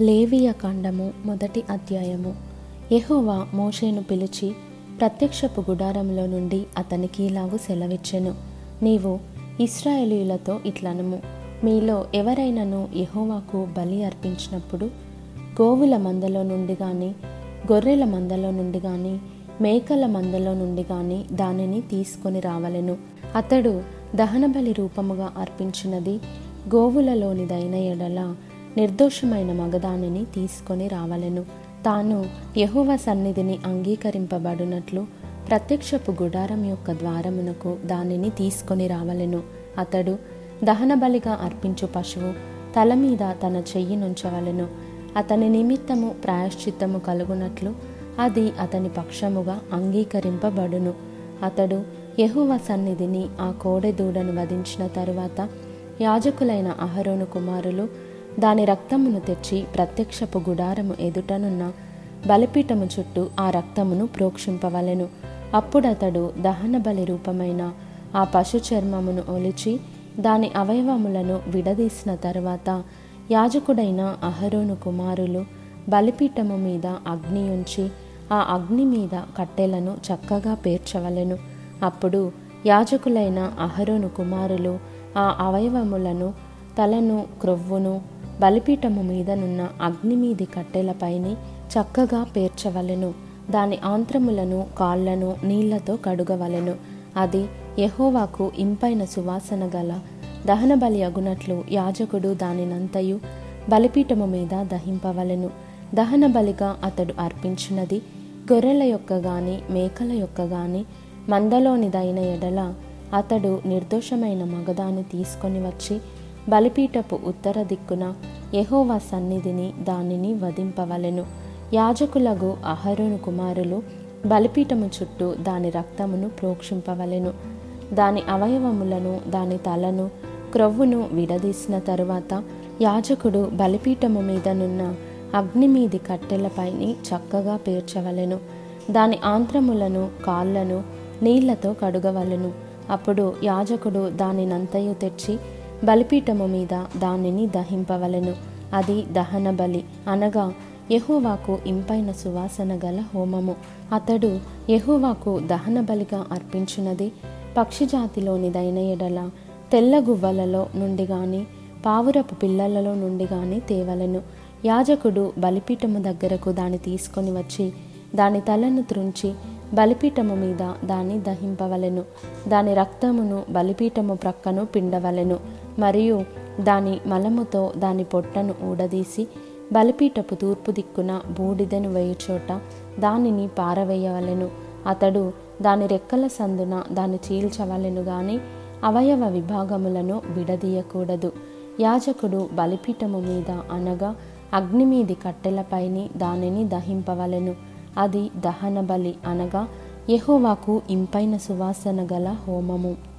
లేవియ కాండము మొదటి అధ్యాయము. యహోవా మోషేను పిలిచి ప్రత్యక్షపు గుడారంలో నుండి అతనికి ఇలాగు సెలవిచ్చెను. నీవు ఇస్రాయేలీయులతో ఇట్లనము. మీలో ఎవరైనను యహోవాకు బలి అర్పించినప్పుడు గోవుల మందలో నుండి గాని గొర్రెల మందలో నుండి గాని మేకల మందలో నుండి గాని దానిని తీసుకొని రావలెను. అతడు దహనబలి రూపముగా అర్పించినది గోవులలోనిదైన ఎడల నిర్దోషమైన మగదానిని తీసుకొని రావలెను. తాను యెహోవ సన్నిధిని అంగీకరింపబడినట్లు ప్రత్యక్షపు గుడారం యొక్క ద్వారమునకు దానిని తీసుకొని రావలెను. అతడు దహనబలిగా అర్పించు పశువు తల మీద తన చెయ్యి నుంచవలెను. అతని నిమిత్తము ప్రాయశ్చిత్తము కలుగునట్లు అది అతని పక్షముగా అంగీకరింపబడును. అతడు యహువ సన్నిధిని ఆ కోడెదూడను వధించిన తరువాత యాజకులైన అహరోను కుమారులు దాని రక్తమును తెచ్చి ప్రత్యక్షపు గుడారము ఎదుటనున్న బలిపీఠము చుట్టూ ఆ రక్తమును ప్రోక్షింపవలెను. అప్పుడతడు దహన బలి రూపమైన ఆ పశు చర్మమును ఒలిచి దాని అవయవములను విడదీసిన తరువాత యాజకుడైన అహరోను కుమారులు బలిపీఠము మీద అగ్ని ఉంచి ఆ అగ్ని మీద కట్టెలను చక్కగా పేర్చవలెను. అప్పుడు యాజకులైన అహరోను కుమారులు ఆ అవయవములను తలను క్రొవ్వును బలిపీఠము మీదనున్న అగ్ని మీది కట్టెలపైని చక్కగా పేర్చవలెను. దాని ఆంత్రములను కాళ్ళను నీళ్ళతో కడుగవలెను. అది యహోవాకు ఇంపైన సువాసన గల దహనబలి అగునట్లు యాజకుడు దానినంతయు బలిపీఠము మీద దహింపవలెను. దహన బలిగా అతడు అర్పించినది గొర్రెల యొక్క గాని మేకల యొక్క గాని మందలోనిదైన ఎడల అతడు నిర్దోషమైన మగదాన్ని తీసుకొని వచ్చి బలిపీఠపు ఉత్తర దిక్కున యహోవా సన్నిధిని దానిని వధింపవలెను. యాజకులగు అహరోను కుమారులు బలిపీఠము చుట్టూ దాని రక్తమును ప్రోక్షింపవలెను. దాని అవయవములను దాని తలను క్రొవ్వును విడదీసిన తరువాత యాజకుడు బలిపీఠము మీదనున్న అగ్ని మీది కట్టెలపైని చక్కగా పేర్చవలెను. దాని ఆంత్రములను కాళ్ళను నీళ్ళతో కడుగవలెను. అప్పుడు యాజకుడు దానినంతయు తెచ్చి బలిపీఠము మీద దానిని దహింపవలెను. అది దహన బలి. అనగా యహోవాకు ఇంపైన సువాసన గల హోమము. అతడు యహోవాకు దహన బలిగా అర్పించినది. పక్షిజాతిలోనిదైన ఎడల తెల్ల గువ్వలలో నుండి గాని పావురపు పిల్లలలో నుండి గాని తేవలెను. యాజకుడు బలిపీఠము దగ్గరకు దాన్ని తీసుకొని వచ్చి దాని తలను త్రుంచి బలిపీఠము మీద దాన్ని దహింపవలెను. దాని రక్తమును బలిపీఠము ప్రక్కను పిండవలెను. మరియు దాని మలముతో దాని పొట్టను ఊడదీసి బలిపీఠపు తూర్పు దిక్కున బూడిదను వేయుచోట దానిని పారవేయవలెను. అతడు దాని రెక్కల సందున దాన్ని చీల్చవలెను గాని అవయవ విభాగములను విడదీయకూడదు. యాజకుడు బలిపీఠము మీద అనగా అగ్ని మీది కట్టెలపైని దానిని దహింపవలెను. అది దహన బలి అనగా యెహోవాకు ఇంపైన సువాసన గల హోమము.